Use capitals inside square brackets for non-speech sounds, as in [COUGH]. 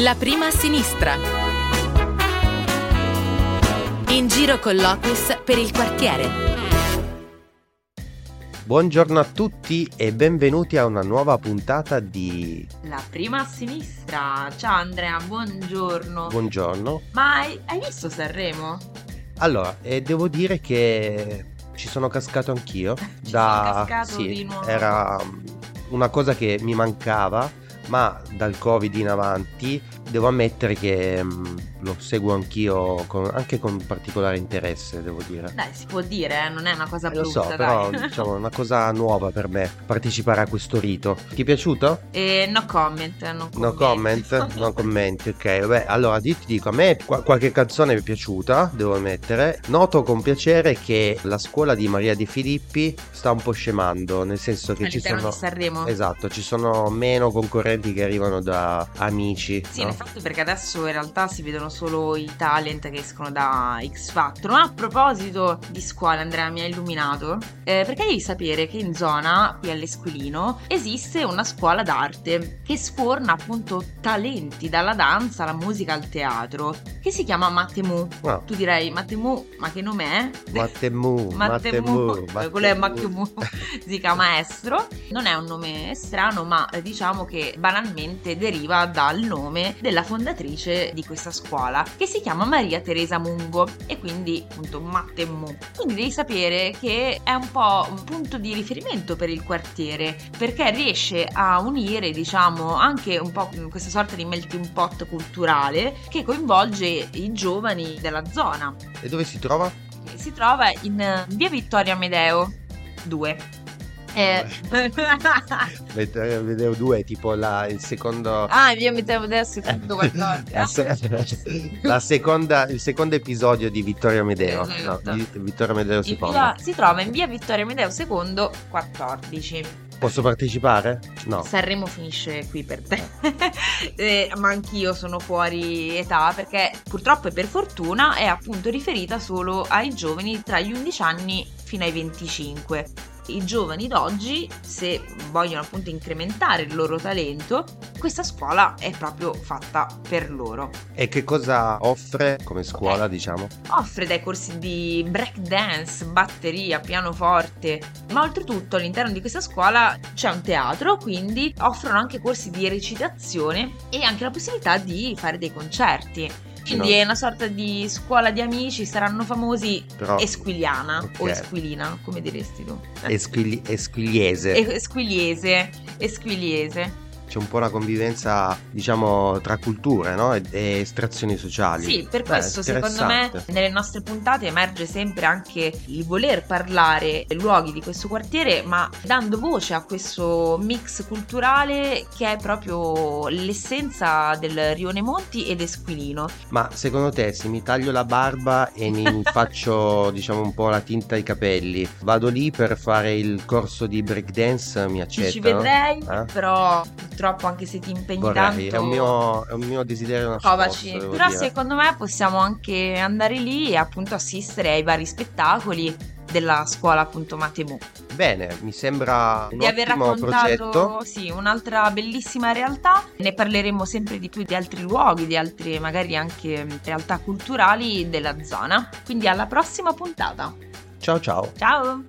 La prima a sinistra. In giro con l'Ocus per il quartiere. Buongiorno a tutti e benvenuti a una nuova puntata di La prima a sinistra. Ciao Andrea, buongiorno. Buongiorno. Ma hai, hai visto Sanremo? Allora, eh, devo dire che ci sono cascato anch'io. [LAUGHS] Ci da... sono cascato sì, di nuovo. Era una cosa che mi mancava, ma dal Covid in avanti devo ammettere che mm, lo seguo anch'io con- anche con particolare interesse, devo dire. Dai, si può dire, eh, non è una cosa Eh, Lo brutta, so, però dai. [LAUGHS] diciamo è una cosa nuova per me partecipare a questo rito. Ti è piaciuto? E no comment, [LAUGHS] no comment. No comment? No commenti, ok. Vabbè, allora ti dico, a me qua- qualche canzone mi è piaciuta, devo ammettere. Noto con piacere che la scuola di Maria Di Filippi sta un po' scemando, nel senso che ci All'interno sono... di Sanremo. Esatto, ci sono meno concorrenti che arrivano da amici. Sì, no? Effetti perché adesso in realtà si vedono solo i talent che escono da X Factor. Ma a proposito di scuola, Andrea mi ha illuminato, eh, perché devi sapere che in zona, qui all'Esquilino, esiste una scuola d'arte che sforna appunto talenti dalla danza alla musica al teatro, che si chiama Mattemu. Ah, Tu direi Mattemu, ma che nome è? Mattemu, [LAUGHS] Mattemu, Eh, quello è Mattemu. [LAUGHS] Si chiama maestro. Non è un nome strano, ma diciamo che banalmente deriva dal nome della fondatrice di questa scuola, che si chiama Maria Teresa Mungo e quindi appunto Mattemu. Quindi devi sapere che è un po' un punto di riferimento per il quartiere, perché riesce a unire, diciamo, anche un po' questa sorta di melting pot culturale che coinvolge i giovani della zona E dove si trova? si trova in via Vittorio Amedeo 2. Eh, [LAUGHS] Vedete- Vedevo due, tipo la, il secondo... ah, via Vittorio Amedeo secondo 14. La, se- la seconda, il secondo episodio di Vittorio Amedeo. No, Esatto. di Vittorio Amedeo In secondo. via- si trova in via Vittorio Amedeo secondo 14. Posso partecipare? No. Sanremo finisce qui per te. [LAUGHS] Eh, ma anch'io sono fuori età perché purtroppo e per fortuna è appunto riferita solo ai giovani tra gli 11 anni fino ai 25. I giovani d'oggi, se vogliono appunto incrementare il loro talento, questa scuola è proprio fatta per loro. E che cosa offre come scuola, diciamo? Offre dei corsi di break dance, batteria, pianoforte, ma oltretutto all'interno di questa scuola c'è un teatro, quindi offrono anche corsi di recitazione e anche la possibilità di fare dei concerti. Quindi è una sorta di scuola di amici, saranno famosi Però esquiliana o Ok. esquilina, come diresti tu? esquili- esquiliese. E- Esquiliese, esquiliese. C'è un po' una convivenza, diciamo, tra culture, no? E, e estrazioni sociali. Sì, per Beh, questo secondo me nelle nostre puntate emerge sempre anche il voler parlare dei luoghi di questo quartiere, ma dando voce a questo mix culturale che è proprio l'essenza del Rione Monti ed Esquilino. Ma secondo te, se mi taglio la barba e mi [LAUGHS] faccio, diciamo, un po' la tinta ai capelli, vado lì per fare il corso di breakdance, mi Ci, ci accettano? vedrei, Eh? però purtroppo anche se ti impegni Vorrei, tanto... è un mio, è un mio desiderio nascosto, però dire. secondo me possiamo anche andare lì e appunto assistere ai vari spettacoli della scuola appunto Matemu. Bene, mi sembra un di aver raccontato progetto. sì, un'altra bellissima realtà. Ne parleremo sempre di più di altri luoghi, di altre magari anche mm, realtà culturali della zona. Quindi alla prossima puntata. Ciao ciao. Ciao!